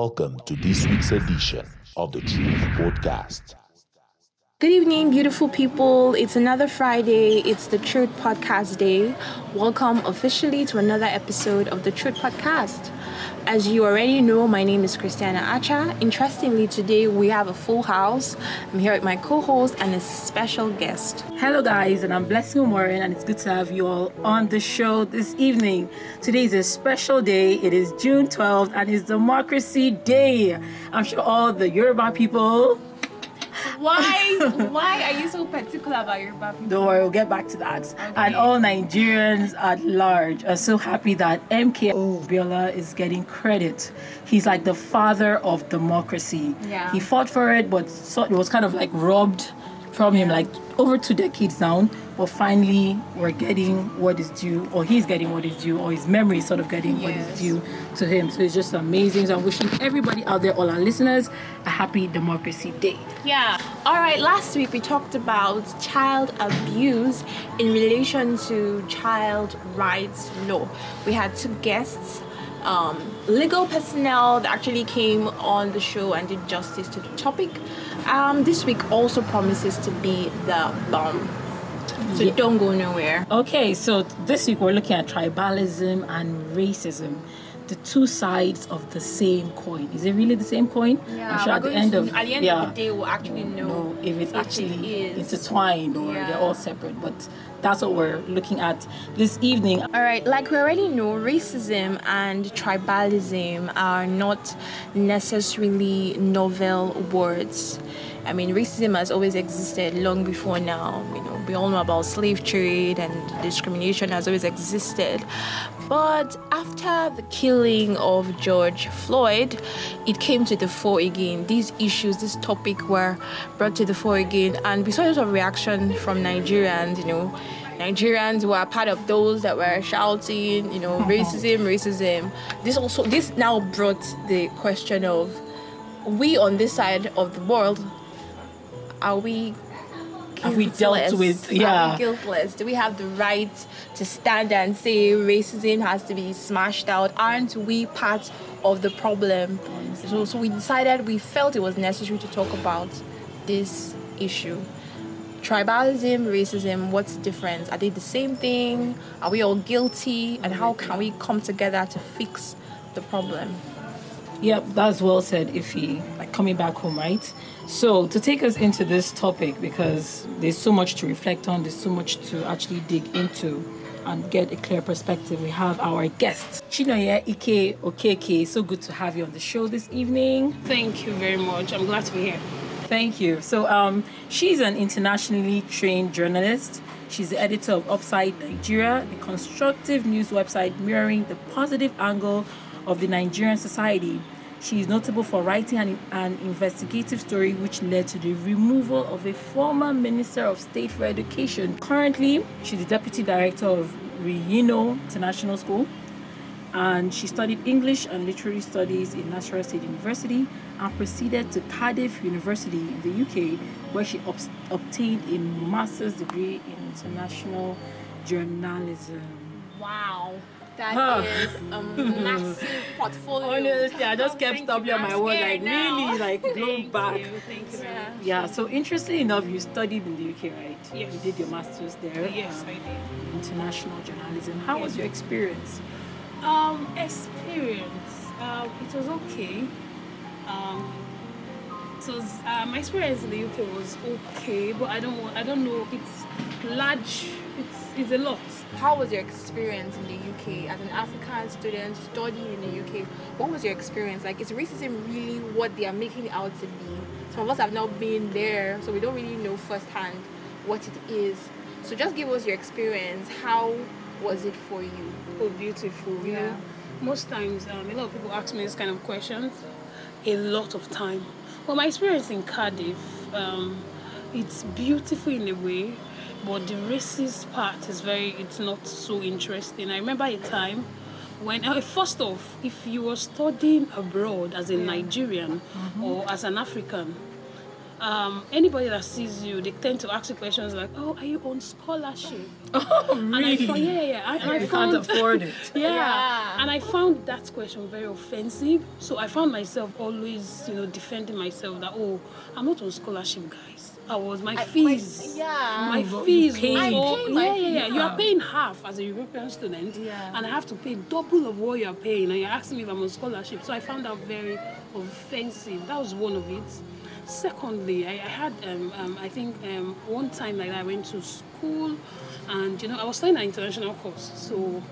Welcome to this week's edition of the Truth Podcast. Good evening, beautiful people. It's another Friday. It's the Truth Podcast Day. Welcome officially to another episode of the Truth Podcast. As you already know, my name is Christiana Acha. Interestingly, today we have a full house. I'm here with my co host and a special guest. Hello, guys, and I'm Blessing Warren, and it's good to have you all on the show this evening. Today is a special day. It is June 12th, and it's Democracy Day. I'm sure all the Yoruba people why? Why are you so particular about your people? Don't worry, we'll get back to that. Okay. And all Nigerians at large are so happy that MKO Abiola is getting credit. He's like the father of democracy. Yeah. He fought for it, but it was kind of like robbed from him, like over two decades now but finally we're getting what is due, or he's getting what is due, or his memory is sort of getting yes. what is due to him. So it's just amazing. So I'm wishing everybody out there, all our listeners, a happy Democracy Day. Yeah. All right. Last week we talked about child abuse in relation to child rights law. We had two guests. Um, legal personnel that actually came on the show and did justice to the topic. Um, this week also promises to be the bomb so yeah. don't go nowhere. Okay, so this week we're looking at tribalism and racism. The two sides of the same coin. Is it really the same coin? Yeah, I'm sure at the end to, of at the end yeah, of the day we'll actually know, know if it's if actually it intertwined or yeah. they're all separate. But that's what we're looking at this evening. All right, like we already know, racism and tribalism are not necessarily novel words. I mean, racism has always existed long before now. You know, we all know about slave trade and discrimination has always existed. But after the killing of George Floyd, it came to the fore again. These issues, this topic were brought to the fore again, and we saw a lot of reaction from Nigerians. You know, Nigerians were part of those that were shouting, you know, racism, racism. This also, this now brought the question of we on this side of the world are we have we dealt with yeah. guiltless? Do we have the right to stand and say racism has to be smashed out? Aren't we part of the problem? So, so we decided we felt it was necessary to talk about this issue tribalism racism what's the difference are they the same thing are we all guilty and how can we come together to fix the problem Yep, that's well said, Ify. Like coming back home, right? So to take us into this topic, because there's so much to reflect on, there's so much to actually dig into and get a clear perspective. We have our guest, Chinoye Ike Okeke. So good to have you on the show this evening. Thank you very much. I'm glad to be here. Thank you. So um, she's an internationally trained journalist. She's the editor of Upside Nigeria, the constructive news website mirroring the positive angle of the Nigerian society. She is notable for writing an, an investigative story which led to the removal of a former Minister of State for Education. Currently, she's the Deputy Director of Riyino International School and she studied English and Literary Studies in Nasarawa State University and proceeded to Cardiff University in the UK, where she ob- obtained a master's degree in international journalism. Wow. That huh. is a massive portfolio. Honestly, I just kept stopping on my word, like now. really, like blown back. You. Thank you yeah. yeah. So interestingly enough, you studied in the UK, right? Yes. You did your masters there. Yes, um, I did. International journalism. How yes. was your experience? Um, experience. Uh, it was okay. Um, so uh, my experience in the UK was okay, but I don't. I don't know. It's large. It's it's a lot. How was your experience in the UK as an African student studying in the UK? What was your experience like? Is racism really what they are making it out to be? Some of us have not been there, so we don't really know firsthand what it is. So just give us your experience. How was it for you? Oh, beautiful. You yeah. know, most times um, a lot of people ask me this kind of questions. A lot of time. Well, my experience in Cardiff, um, it's beautiful in a way but the racist part is very it's not so interesting i remember a time when uh, first off if you were studying abroad as a nigerian mm-hmm. or as an african um, anybody that sees you, they tend to ask you questions like, "Oh, are you on scholarship?" Oh, And I really? found, yeah, yeah, yeah. I, and I you found, can't afford it. yeah. Yeah. And I found that question very offensive. So I found myself always, you know, defending myself that, oh, I'm not on scholarship, guys. I was, my I- my- fees. yeah. My but fees you was paid. all- I paid my yeah, yeah, yeah. You are paying half as a European student. Yeah. And I have to pay double of what you're paying. And you're asking me if I'm on scholarship. So I found that very offensive. That was one of it. Secondly, I, I had, um, um, I think, um, one time like I went to school and, you know, I was studying an international course. So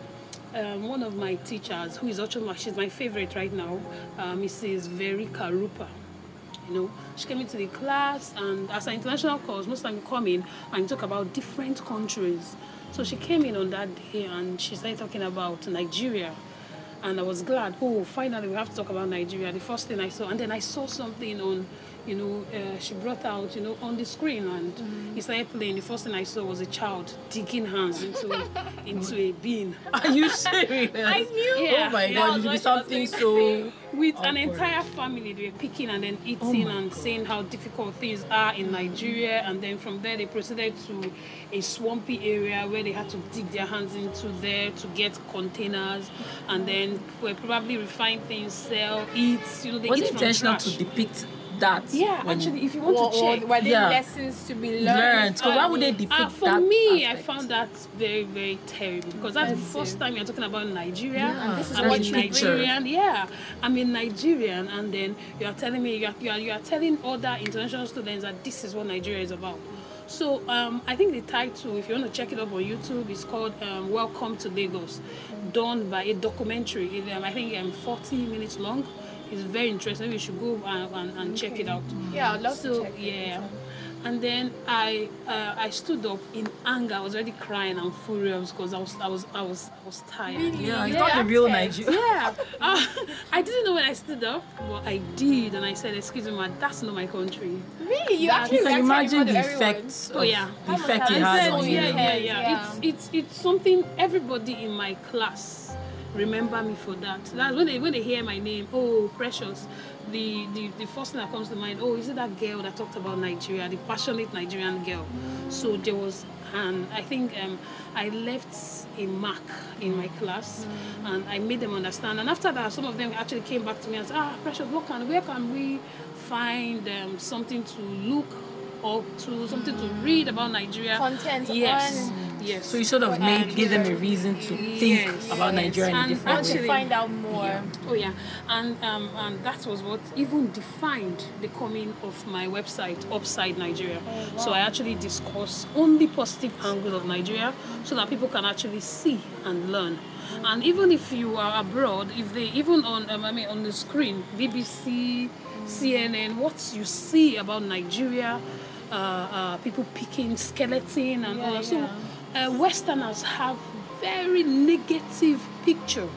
um, one of my teachers, who is actually she's my favorite right now, uh, Mrs. Verika Rupa. You know, she came into the class, and as an international course, most time you come in and talk about different countries. So she came in on that day and she started talking about Nigeria. And I was glad, oh, finally we have to talk about Nigeria. The first thing I saw, and then I saw something on, you know, uh, she brought out, you know, on the screen and it started playing. The first thing I saw was a child digging hands into into a bin. Are you serious? I knew. Yeah. Oh my Yeah, god, it should be something so. With an entire family they were picking and then Oh eating and saying how difficult things are in Nigeria. And then from there they proceeded to a swampy area where they had to dig their hands into there to get containers. And then probably refine things sell eat you know they Was it intentional to depict that? yeah actually if you want Or, to or check were there Yeah. lessons to be learned? learned? So why would they uh, depict for that? me, I found that very, very terrible because that's the first time you're talking about Nigeria. Yeah, And this is I'm what a you Nigerian. Yeah, I'm a Nigerian, and then you are telling me you are, you are, you are telling other international students that this is what Nigeria is about. So um, I think the title, if you want to check it up on YouTube, is called um, "Welcome to Lagos," done by a documentary. It, um, I think um, 40 minutes long. It's very interesting. We should go and, and, and check it out. Yeah, I'd love so, to check it yeah. out. And then I uh, I stood up in anger. I was already crying and furious because I was I was I was I was tired. Really? Yeah, it's Yeah, not the real accent. Nigeria. Yeah, uh, I didn't know when I stood up, but I did, and I said, "Excuse me, ma, that's not my country." Really? You Yeah, actually can reacted imagine the front effects. Oh yeah, the effect it has said, on oh, you. yeah, yeah, yeah. yeah. It's it's it's something everybody in my class remember me for that. That's when they when they hear my name, oh precious. The, the the first thing that comes to mind, oh, is it that girl that talked about Nigeria, the passionate Nigerian girl? So there was, and I think um, I left a mark in my class, and I made them understand. And after that, some of them actually came back to me and said, ah, precious, what can where can we find um, something to look up to, something to read about Nigeria? Content Yes, on- yes. So you sort of made give them a reason to think Yes, about yes. Nigeria in a And different I want way. to find out more. Yeah. Oh yeah, and um, and that was what even defined the coming of my website, Upside Nigeria. So I actually discuss only positive angles of Nigeria, so that people can actually see and learn. And even if you are abroad, if they even on um, I mean on the screen, BBC, CNN, what you see about Nigeria, uh, uh, people picking skeleton and all that. So uh, Westerners have very negative picture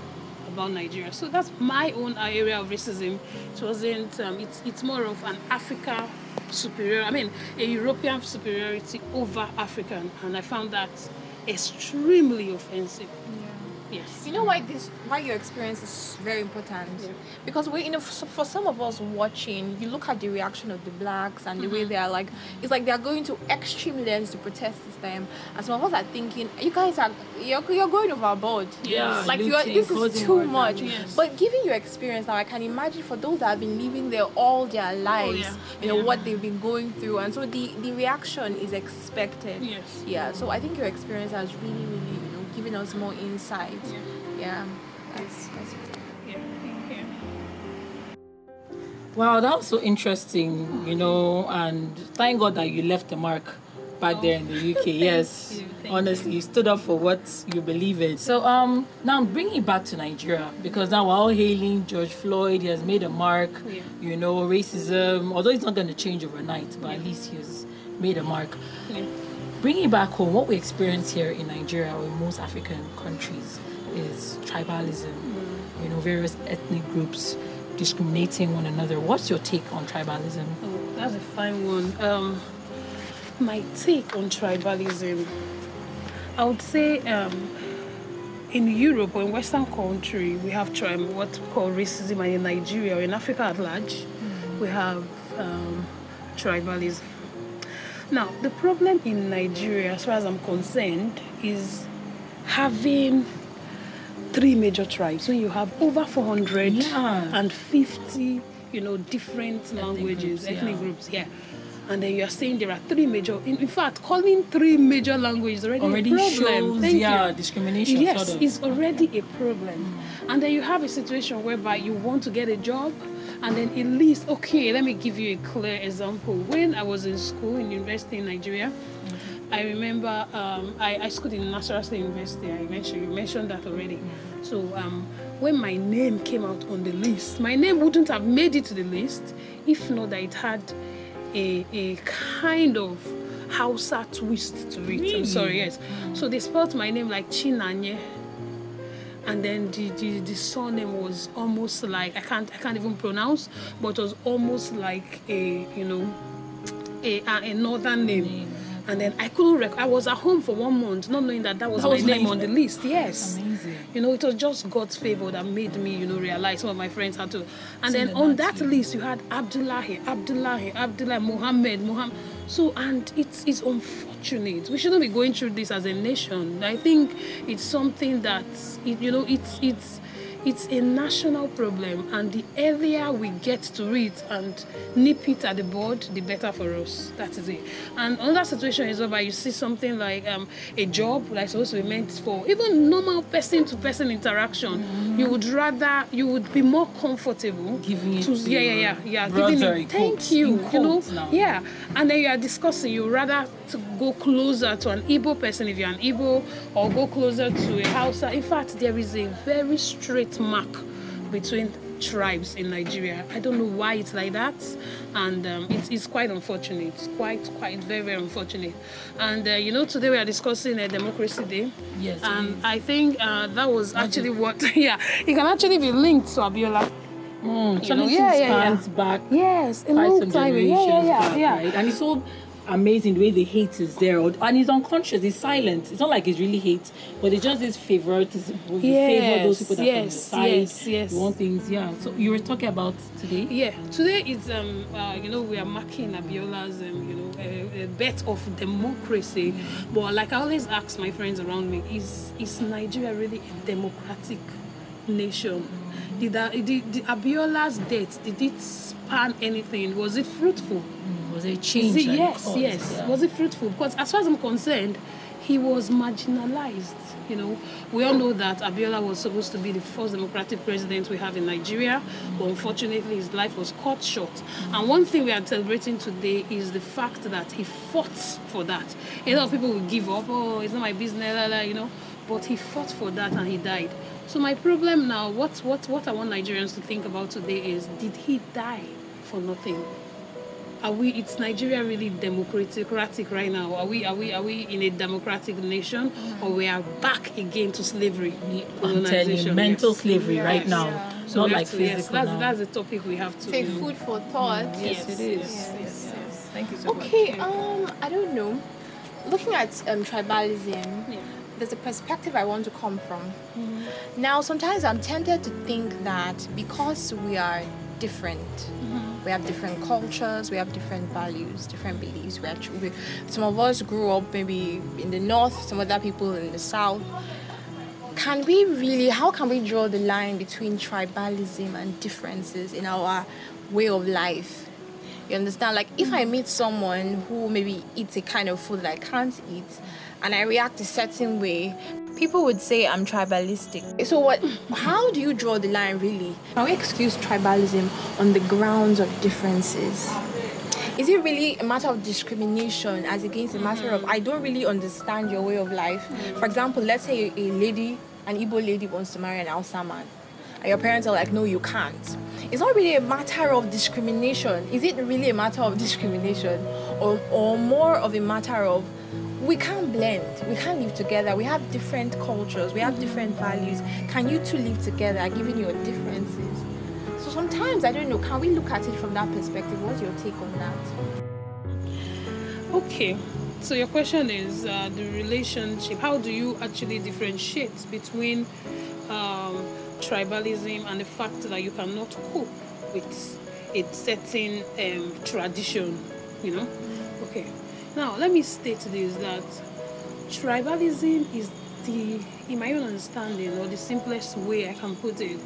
about Nigeria. So that's my own area of racism. It wasn't. Um, it's it's more of an Africa superior. I mean, a European superiority over African, and I found that extremely offensive. Yes. You know why this why your experience is very important because we you know for, for some of us watching you look at the reaction of the blacks and the way Mm-hmm. they are like it's like they are going to extreme lengths to protest this time and some of us are thinking you guys are you're, you're going overboard Yeah, like you are, this is too much. Yes. but given your experience now I can imagine for those that have been living there all their lives yeah. you know Yeah. what they've been going through and so the the reaction is expected Yes. yeah so I think your experience has really really you know given us more insight Yeah. yeah, that's that's Yeah. Yeah. Wow, that was so interesting, you know, and thank God that you left a mark back there in the UK. Yes, you, honestly, you stood up for what you believe in. So, um, now bringing it back to Nigeria because now we're all hailing George Floyd. He has made a mark, Yeah. you know, racism. Although it's not going to change overnight, but at least he has made a mark. Yeah. Bringing back home, what we experience here in Nigeria or in most African countries is tribalism. You know, various ethnic groups discriminating one another. What's your take on tribalism? Oh, that's a fine one. Um, my take on tribalism, I would say, um, in Europe or in Western country, we have tri- what we call racism, and in Nigeria or in Africa at large, we have um, tribalism. Now, the problem in Nigeria, as far as I'm concerned, is having three major tribes. So you have over 450, you know, different languages, groups, ethnic yeah. groups, yeah. And then you are saying there are three major. In, in fact, calling three major languages already, Already shows, Thank yeah, you. discrimination, Yes, sort of. it's already a problem. And then you have a situation whereby you want to get a job, and then at least, okay, let me give you a clear example. When I was in school in university in Nigeria, I remember um, I, I schooled in Nasarawa State University. I mentioned you mentioned that already. So um, when my name came out on the list, my name wouldn't have made it to the list if not that it had a, a kind of Hausa twist to it. Really? I'm sorry, yes. So they spelled my name like Chinanye. And then the, the, the surname was almost like I can't I can't even pronounce, but it was almost like a you know a, a, a northern name. And then I couldn't rec- I was at home for one month, not knowing that that was That my was name on the list. Yes. Amazing. You know, it was just God's favor that made me, you know, realize some of my friends had to. And then on that list, you had Abdullahi, Abdullahi, Abdullah, Muhammad, Muhammad. So, and it's, it's unfortunate. We shouldn't be going through this as a nation. I think it's something that, it, you know, it's, it's, it's a national problem, and the earlier we get to it and nip it at the bud, the better for us. That is it. And another situation is whereby you see something like um, a job that's supposed to be meant for even normal person-to-person interaction. You would rather, you would be more comfortable Giving it to, to yeah, yeah, yeah, yeah, giving in it. Thank you. You know, now. yeah. And then you are discussing. You rather to go closer to an Igbo person if you're an Igbo, or go closer to a Hausa. In fact, there is a very straight mark between tribes in Nigeria. I don't know why it's like that, and um, it's, it's quite unfortunate. It's quite, quite very, very unfortunate. And uh, you know, today we are discussing a democracy day. Yes, And is. I think uh, that was actually what. Yeah, it can actually be linked to Abiola. Mm, You know, yeah, yeah, yeah. back Yes, a long time. Yeah, yeah, yeah, back, yeah. right? And it's so amazing the way the hate is there, or- and he's unconscious. He's silent. It's not like it's really hate, but it's just his favoritism. You favor those people that Yes, from your yes, yes. Want things, yeah. So you were talking about today. Yeah, today is um uh, you know we are marking Abiola's um you know a, a bet of democracy, but like I always ask my friends around me, is is Nigeria really a democratic nation? Did, that, did, did Abiola's death did it span anything? Was it fruitful? Was change? it, that it yes, caused? yes. Yeah. Was it fruitful? Because as far as I'm concerned, he was marginalized. You know, we all know that Abiola was supposed to be the first democratic president we have in Nigeria, but unfortunately his life was cut short. Mm. And one thing we are celebrating today is the fact that he fought for that. A lot of people will give up, oh, it's not my business, la, la, you know, but he fought for that and he died. So my problem now, what what what I want Nigerians to think about today is, did he die for nothing? Are we it's nigeria really democratic right now are we are we are we in a democratic nation or we are back again to slavery I'm telling you, mental Yes. slavery right now. Yeah. So Not like to- physical yes, that's now. that's the topic we have to Take you know, food for thought. yes, it is. Yes, yes, yes. Thank you so much. Okay, um, I don't know. Looking at um, tribalism, Yeah. there's a perspective I want to come from. Now, sometimes I'm tempted to think that because we are different, we have different cultures, we have different values, different beliefs. We we, some of us grew up maybe in the north, some other people in the south. Can we really, how can we draw the line between tribalism and differences in our way of life? You understand? Like if I meet someone who maybe eats a kind of food that I can't eat and I react a certain way, people would say I'm tribalistic. So what how do you draw the line really? Can we excuse tribalism on the grounds of differences? Is it really a matter of discrimination as against a matter of I don't really understand your way of life? For example, let's say a lady, an Igbo lady wants to marry an Hausa man and your parents are like, no, you can't. It's not really a matter of discrimination. Is it really a matter of discrimination? Or, or more of a matter of we can't blend, we can't live together, we have different cultures, we have different values. Can you two live together given your differences? So sometimes, I don't know, can we look at it from that perspective? What's your take on that? okay so your question is uh, the relationship how do you actually differentiate between um, tribalism and the fact that you cannot cope with a certain um, tradition you know. Okay. Now let me state this that tribalism is the, in my own understanding, or the simplest way I can put it,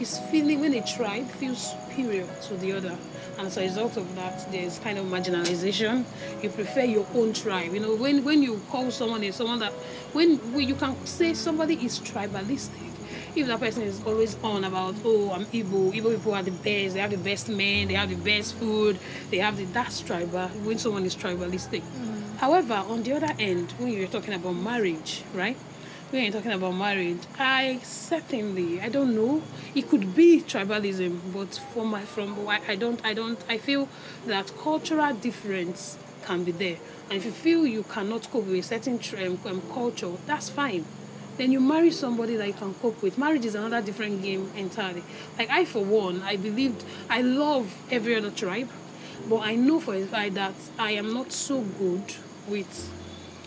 is feeling when a tribe feels superior to the other. And as a result of that, there's kind of marginalization. You prefer your own tribe. You know, when, when you call someone is someone that, when, when you can say somebody is tribalistic, if that person is always on about, oh, I'm Igbo, Igbo people are the best, they have the best men, they have the best food, they have the, that's tribal, when someone is tribalistic. Mm. However, on the other end, when you're talking about marriage, right? when you're talking about marriage, I certainly I don't know. It could be tribalism, but for my from I don't I don't I feel that cultural difference can be there. And if you feel you cannot cope with a certain um, um, culture, that's fine. Then you marry somebody that you can cope with. Marriage is another different game entirely. Like I, for one, I believed I love every other tribe, but I know for a fact that I am not so good with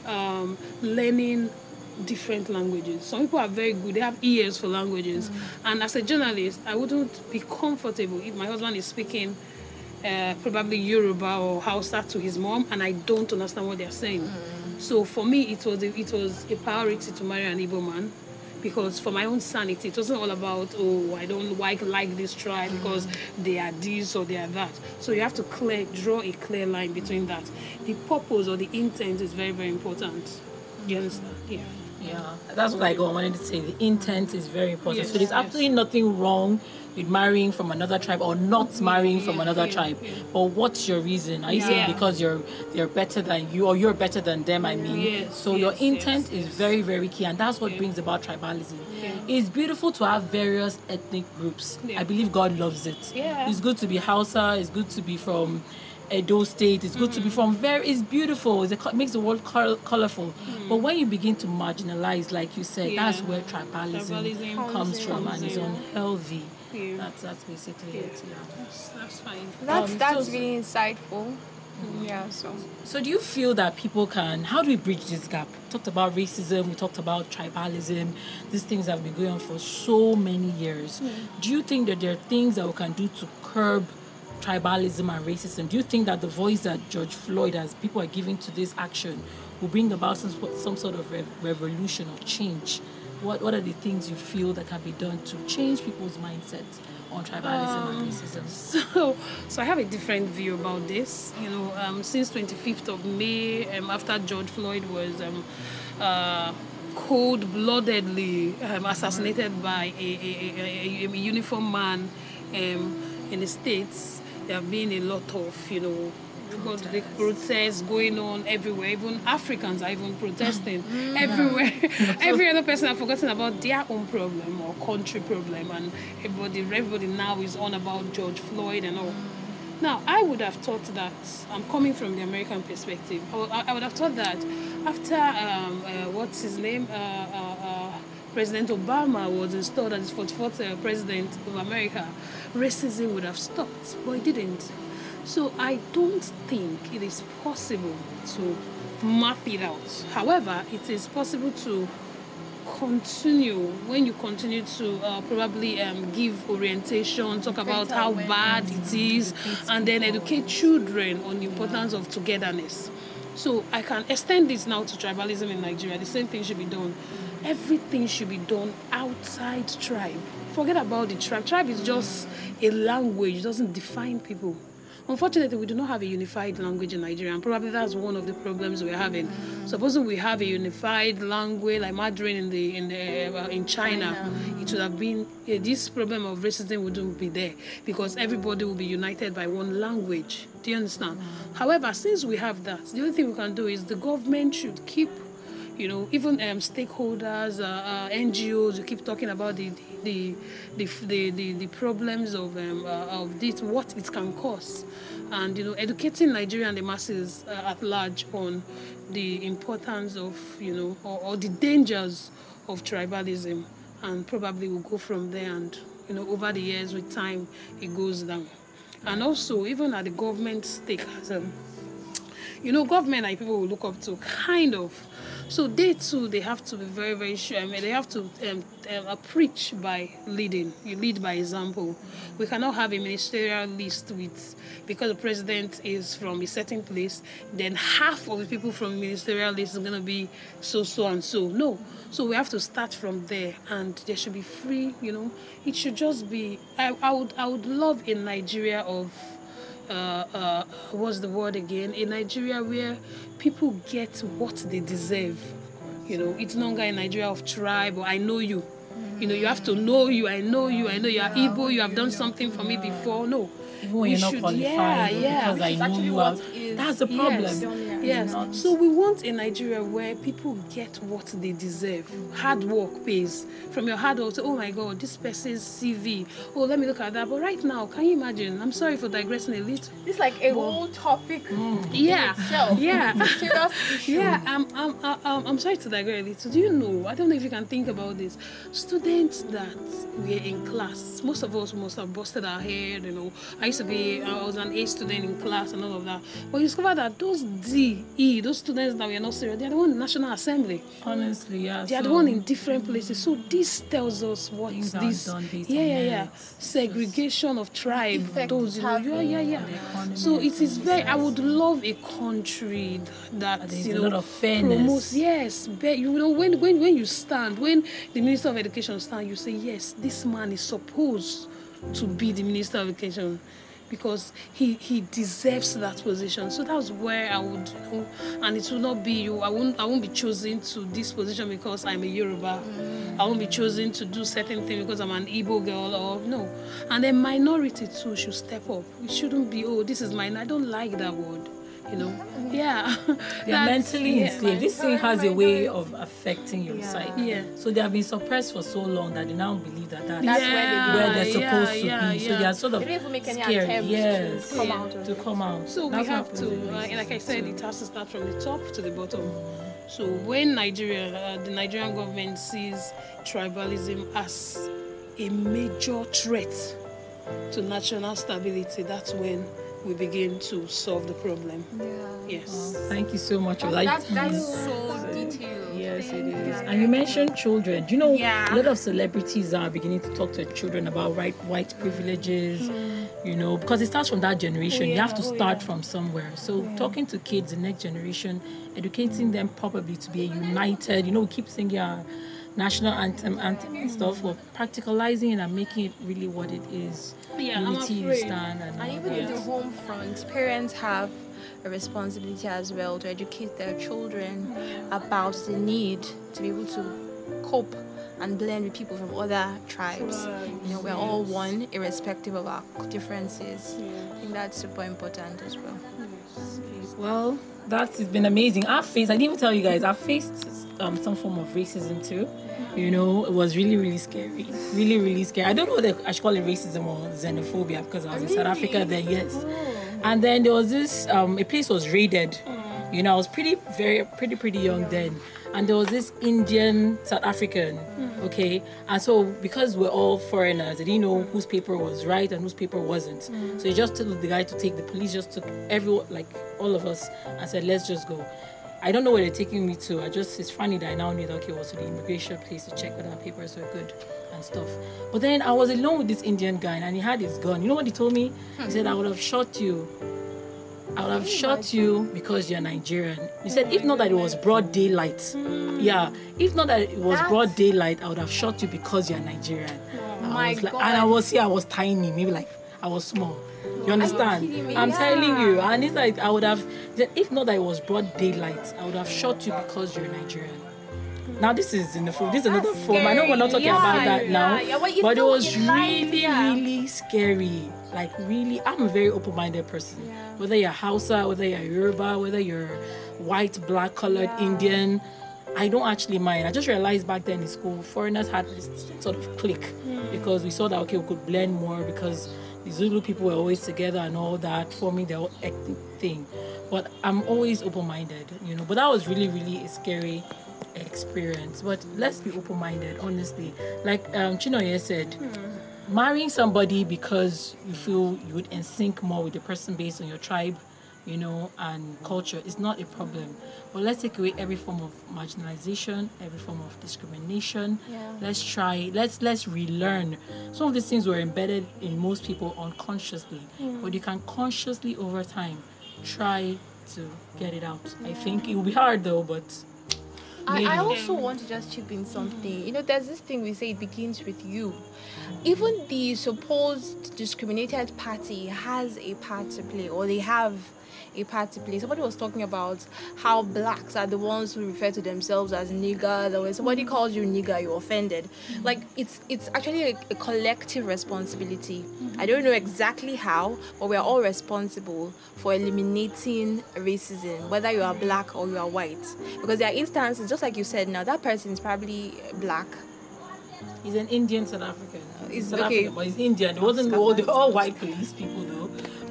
um, learning different languages. Some people are very good, they have ears for languages. Mm. And as a journalist, I wouldn't be comfortable if my husband is speaking uh, probably Yoruba or Hausa to his mom and I don't understand what they're saying. Mm. So for me, it was, a, it was a priority to marry an Igbo man because for my own sanity, it wasn't all about, oh, I don't like, like this tribe mm. because they are this or they are that. So you have to clear, draw a clear line between that. The purpose or the intent is very, very important. You understand? Yeah. Yeah, that's what I wanted to say. The intent is very important. Yes, so there's yes. absolutely nothing wrong with marrying from another tribe or not marrying from another tribe. yeah. But what's your reason? Are you Yeah. saying because you're they're better than you or you're better than them? I mean, Yes, so your intent yes, is yes. very very key, and that's what brings about tribalism. Yeah. It's beautiful to have various ethnic groups. Yeah. I believe God loves it. Yeah. It's good to be Hausa. It's good to be from. Edo State. It's good to be Mm. from very. It's beautiful. It's a, co- makes the world col- colorful. But when you begin to marginalize, like you said, that's Mm. Where tribalism, Tribalism comes comes from, and in. it's unhealthy. Yeah. That's that's basically it. Yeah. That's, that's fine. That's Um, that's so- really insightful. Yeah. So So do you feel that people can? How do we bridge this gap? We talked about racism. We talked about tribalism. These things have been going on for so many years. Do you think that there are things that we can do to curb tribalism and racism? Do you think that the voice that George Floyd, as people are giving to this action, will bring about some, some sort of rev- revolution or change? What What are the things you feel that can be done to change people's mindsets on tribalism and racism? So, so I have a different view about this. You know, um, since 25th of May, um, after George Floyd was um, uh, cold-bloodedly um, assassinated by a, a, a, a, a uniform man um, in the states, there have been a lot of, you know, because the protests going on everywhere. Even Africans are even protesting everywhere. Every other person have forgotten about their own problem or country problem, and everybody, everybody now is on about George Floyd and all. Now, I would have thought that I'm coming from the American perspective. I would, I would have thought that after um, uh, what's his name, uh, uh, uh, President Obama was installed as the 44th uh, president of America, racism would have stopped, but it didn't. So I don't think it is possible to map it out. However, it is possible to continue when you continue to uh, probably um, give orientation, talk about how bad it is, and then educate children on the importance of togetherness. So I can extend this now to tribalism in Nigeria. The same thing should be done. Everything should be done outside tribe. Forget about the tribe. Tribe is just a language, it doesn't define people. Unfortunately, we do not have a unified language in Nigeria, and probably that's one of the problems we're having. Supposing we have a unified language like Mandarin in the in the uh, in China, it would have been uh, this problem of racism wouldn't be there because everybody will be united by one language. Do you understand? However, since we have that, the only thing we can do is the government should keep you know, even um, stakeholders, uh, uh, NGOs, you keep talking about the the the the, the, the problems of um, uh, of this, what it can cause, and you know, educating Nigeria and the masses uh, at large on the importance of you know or, or the dangers of tribalism, and probably we'll go from there. And you know, over the years, with time, it goes down, and also even at the government stake um, you know, government like people will look up to kind of. So they too, they have to be very, very sure. I mean, they have to um, um, preach by leading. You lead by example. We cannot have a ministerial list with because the president is from a certain place, then half of the people from ministerial list is going to be so, so, and so. No. So we have to start from there, and there should be free. You know, it should just be. I, I would, I would love a Nigeria of uh, uh, what's the word again? In Nigeria where people get what they deserve. You know, it's no longer a Nigeria of tribe or I know you. You know, you have to know you. I know you. I know you are Igbo. You have done something for me before. No. Even when you're not qualified, yeah, yeah. because I know you what are. is- That's the problem. Yes. Yes. Not- So we want a Nigeria where people get what they deserve. Hard work pays. From your hard work, to, oh my God, this person's CV. Oh, let me look at that. But right now, can you imagine? I'm sorry for digressing a little. It's like a whole topic. Yeah. Mm. itself. Yeah. Serious. Yeah, I'm, I'm, I'm, I'm sorry to digress a little. Do you know? I don't know if you can think about this. Students that were in class, most of us must have busted our head. You know, I used to be, I was an A student in class and all of that. But you discover that those D, E, those students that we are not serious, they are the one in National Assembly. Honestly, yeah. They are the one in different places. So this tells us what Things are this, done based yeah, yeah, yeah, segregation of tribe. Those, you know, yeah, yeah, yeah. So it is very. I would love a country that That there's you a know lot of fairness. promotes. Yes, but you know when when when you stand, when the minister of education stand, you say yes, this man is supposed to be the minister of education because he he deserves that position. So that's where I would, and it will not be you. I won't I won't be chosen to this position because I'm a Yoruba. Mm. I won't be chosen to do certain thing because I'm an Igbo girl or no. And then minority too should step up. It shouldn't be oh this is mine. I don't like that word. You know, yeah. They're That's- mentally yeah. enslaved. This thing has a way of affecting your Yeah. psyche. Yeah. So they have been suppressed for so long that they now believe that that's That's where they where they're it. supposed to yeah, be. So yeah. they are sort of They don't even make any scared. yes, to come Yeah. out of to come out. So That's we have to, really uh, like I said, it has to start from the top to the bottom. So when Nigeria, uh, the Nigerian government sees tribalism as a major threat to national stability, that's when we begin to solve the problem. Yeah. Yes. Thank you so much. for That, that. that, that's so detailed. Yes, it is. Yeah. And you mentioned children. Do you know Yeah. a lot of celebrities are beginning to talk to children about right white privileges, mm. you know, because it starts from that generation. you oh, have to oh, start yeah. from somewhere. So talking to kids, the next generation, educating them probably to be a united, you know, we keep singing our national anthem, anthem and stuff, but practicalizing it and making it really what it is. Yeah, I'm Unity you afraid. stand and, And even in the home front, parents have a responsibility as well to educate their children about the need to be able to cope and blend with people from other tribes. You know, we're all one, irrespective of our differences. I think that's super important as well. Well, that's it's been amazing. I've faced, I didn't even tell you guys, I've faced um, some form of racism too. You know, it was really, really scary. Really, really scary. I don't know whether I should call it racism or xenophobia because I was in South Africa then, yes. And then there was this, um, a place was raided. You know, I was pretty, very, pretty, pretty young then. And there was this Indian South African, mm. okay? And so because we're all foreigners, they didn't know whose paper was right and whose paper wasn't. Mm. So they just told the guy to take, the police just took everyone, like all of us, and said, let's just go. I don't know where they're taking me to. I just, it's funny that I now knew that, okay, it was to the immigration place to check whether our papers were good and stuff. But then I was alone with this Indian guy and he had his gun. You know what he told me? He hmm. said, I would have shot you I would have shot you because you're Nigerian. He said, if not that it was broad daylight. Hmm. Yeah, if not that it was That's- broad daylight, I would have shot you because you're Nigerian. Oh my was like, God. and I was here, I was tiny, maybe like I was small. You understand? I'm telling you. And it's like, I would have, if not that it was broad daylight, I would have shot you because you're Nigerian. Now this is in the form. This is another That's form. I know we're not talking scary. about Yeah, that now, yeah, yeah. Well, but it was really, yeah. really scary. Like really, I'm a very open-minded person. Yeah. Whether you're Hausa, whether you're Yoruba, whether you're white, black, colored, Indian, I don't actually mind. I just realized back then in school, foreigners had this sort of clique because we saw that okay, we could blend more because the Zulu people were always together and all that, forming their own ethnic thing. But I'm always open-minded, you know. But that was really, really a scary experience. But let's be open-minded, honestly. Like um, Chinoye said, marrying somebody because you feel you would in sync more with the person based on your tribe you know, and culture is not a problem. But let's take away every form of marginalization, every form of discrimination. Yeah. Let's try. Let's let's relearn. Some of these things were embedded in most people unconsciously, hmm. but you can consciously over time try to get it out. I think it will be hard though, but I, I also want to just chip in something. You know, there's this thing we say it begins with you. Even the supposed discriminated party has a part to play, or they have a party play. Somebody was talking about how blacks are the ones who refer to themselves as niggers, or when somebody calls you nigger, you're offended. Mm-hmm. Like it's it's actually a, a collective responsibility. Mm-hmm. I don't know exactly how, but we're all responsible for eliminating racism, whether you are black or you are white. Because there are instances, just like you said, now that person is probably black. he's an Indian South African. He's- South okay. African, but he's Indian. It wasn't all the all white police people.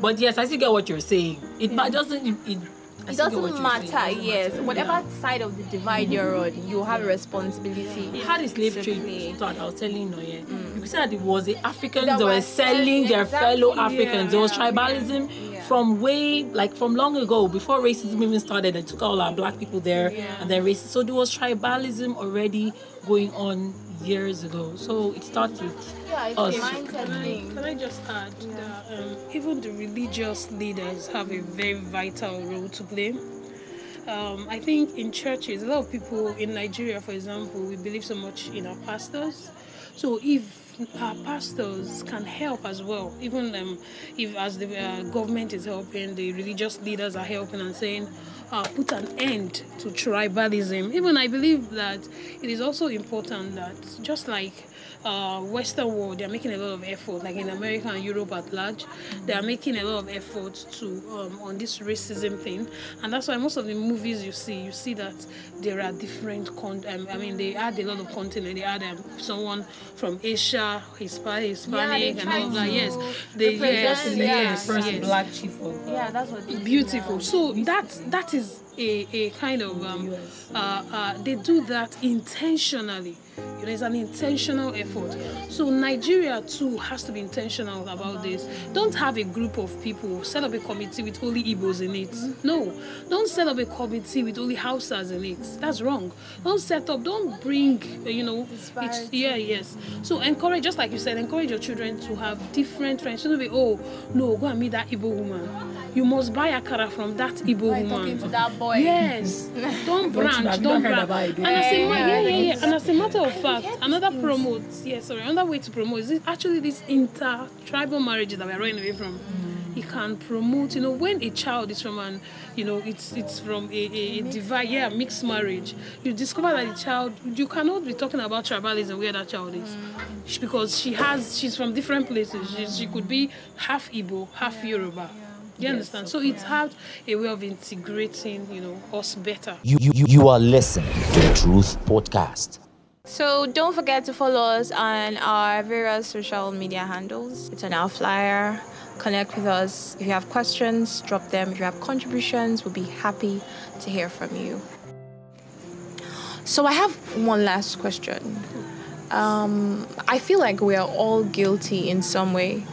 But yes, I still get what you're saying. It ma- doesn't. It, it, I It still get what doesn't matter, saying. It doesn't yes. matter. Whatever Yeah. side of the divide you're on, you have a responsibility. How the slave trade started, I was telling you, yeah. Mm. You could say that it was the Africans That that, were selling their fellow Africans. There was yeah, tribalism yeah. from way, like from long ago, before racism even started. They took all our black people there Yeah. and then racism. So there was tribalism already going on years ago. So it starts with Yeah, it's us. mindset Can I, thing. can I just add that um, even the religious leaders have a very vital role to play? Um, I think in churches, a lot of people in Nigeria, for example, we believe so much in our pastors. So if our pastors can help as well, even um, if as the uh, government is helping, the religious leaders are helping and saying, uh, put an end to tribalism. Even I believe that it is also important that just like uh, Western world, they are making a lot of effort, like in America and Europe at large, they are making a lot of effort to um, on this racism thing, and that's why most of the movies you see, you see that there are different con. Um, I mean, they add a lot of continent. They add um, someone from Asia, Hispa- Hispanic, and try all that. Yes, they yes, represent, the yes, first yes. black chief of Yeah, that's what they do beautiful so that that is a, a kind of um, uh, uh, they do that intentionally. You know it's an intentional effort. So nigeria too has to be intentional about this. Don't have a group of people set up a committee with only igbos in it. No. Don't set up a committee with only hausas in it. That's wrong. Don't set up don't bring uh, you know it's yeah yes. So encourage just like you said encourage your children to have different friends. Don't be oh no go and meet that igbo woman. You must buy akara from that igbo woman talking to that boy. Yes, don't branch, don't branch. it, And as a yeah, yeah, yeah, yeah, yeah. And as a matter of fact, another promote, yeah, sorry, another way to promote is this- actually these inter-tribal marriages that we're running away from. You can promote, you know, when a child is from an, you know, it's it's from a, a, a divide, yeah, mixed marriage. You discover that the child, you cannot be talking about tribalism where that child is, She- because she has, she's from different places. She, she could be half Igbo, half Yoruba. You understand? So it's had a way of integrating, you know, us better. You, you, you- you are listening to the Truth Podcast. So don't forget to follow us on our various social media handles. It's on our flyer. Connect with us. If you have questions, drop them. If you have contributions, we'll be happy to hear from you. So I have one last question. Um, I feel like we are all guilty in some way.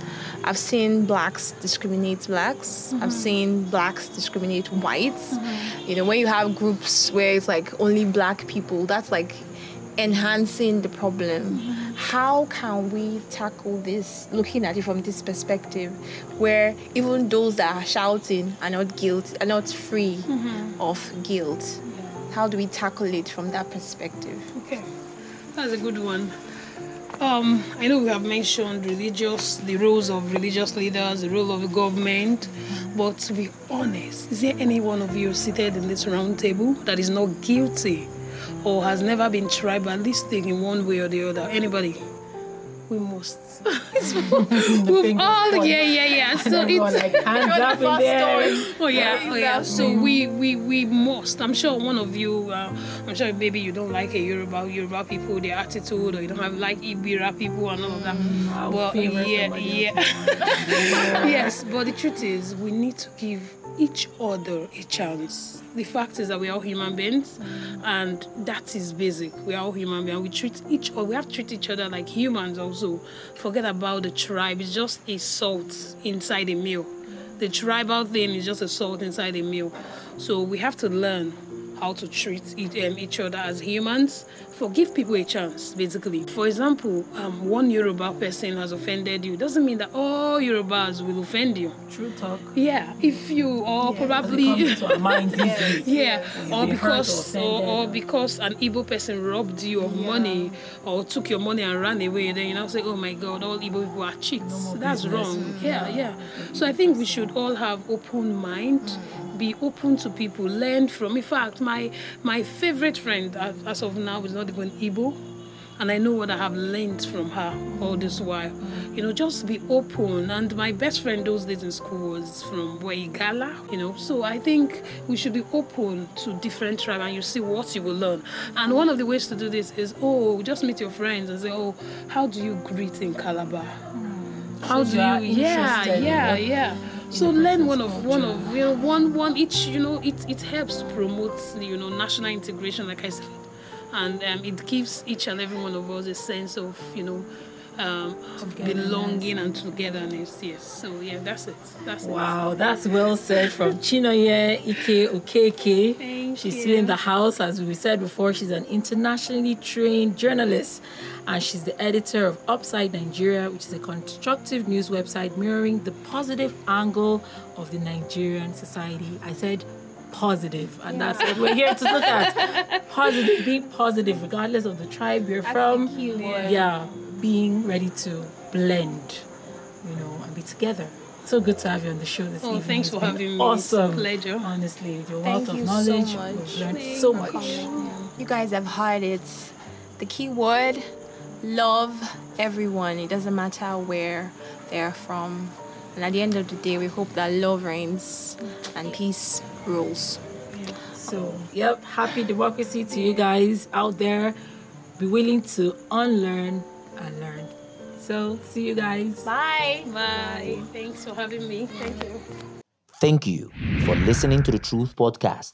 I've seen blacks discriminate blacks. I've mm-hmm. seen blacks discriminate whites. Mm-hmm. You know, when you have groups where it's like only black people, that's like enhancing the problem. Mm-hmm. How can we tackle this, looking at it from this perspective, where even those that are shouting are not guilty, are not free of guilt? How do we tackle it from that perspective? Okay, that's a good one. Um, I know we have mentioned religious, the roles of religious leaders, the role of the government, but to be honest, is there any one of you seated in this round table that is not guilty or has never been tribalistic in one way or the other? Anybody? We must. It's We've all, point. yeah, yeah, yeah. So it's like hands You're the up in first there. story. Oh yeah, oh yeah. So Exactly. we we we must. I'm sure one of you. Uh, I'm sure maybe you don't like a Yoruba Yoruba people, their attitude, or you don't have like Ibira people and all of that. I'll Well, yeah, yeah. yes, but the truth is, we need to give each other a chance. The fact is that we are all human beings, and that is basic. We are all human beings. We treat each or we have to treat each other like humans. Also, forget about the tribe. It's just a salt inside a meal. The tribal thing is just a salt inside a meal. So we have to learn how to treat each, um, each other as humans. Forgive people a chance, basically. For example, um, one Yoruba person has offended you doesn't mean that all Yorubas will offend you. True talk. Yeah, if you or Doesn't come probably into our minds yeah, You've or been because or or, or because an Igbo person robbed you of money or took your money and ran away, then you now say, "Oh my God, all Igbo people are cheats." more That's business. wrong. Yeah, yeah. So I think we should all have open mind, be open to people, learn from. In fact, my my favorite friend as, as of now is not even Igbo. And I know what I have learned from her all this while. You know, just be open. And my best friend those days in school was from Boigala, you know. So I think we should be open to different tribes and you see what you will learn. And one of the ways to do this is, oh, just meet your friends and say, oh, how do you greet in Calabar? How So do you you? Yeah, yeah, yeah. So learn one of one of you know one one each you know it it helps promote you know national integration like I said, and um, it gives each and every one of us a sense of you know um, of belonging and togetherness. Yes. So yeah, that's it. That's it. Wow, that's well said from Chinoye Ike Okeke. Thank she's you. still in the house, as we said before. She's an internationally trained journalist, and she's the editor of Upside Nigeria, which is a constructive news website mirroring the positive angle of the Nigerian society. I said positive, and that's what we're here to look at. Positive, being positive, regardless of the tribe you're from. Yeah, being ready to blend, you know, and be together. So good to have you on the show this Oh, evening. thanks It's for having me. It's a Awesome. pleasure. Honestly, your Thank wealth you of so knowledge. much. We've learned Thanks so much. coming. You guys have heard it. The key word love everyone. It doesn't matter where they're from. And at the end of the day, we hope that love reigns and peace rules. So, yep, happy democracy to you guys out there. Be willing to unlearn and learn. So, see you guys. Bye. Bye. Thanks for having me. Thank you. Thank you for listening to the Truth Podcast.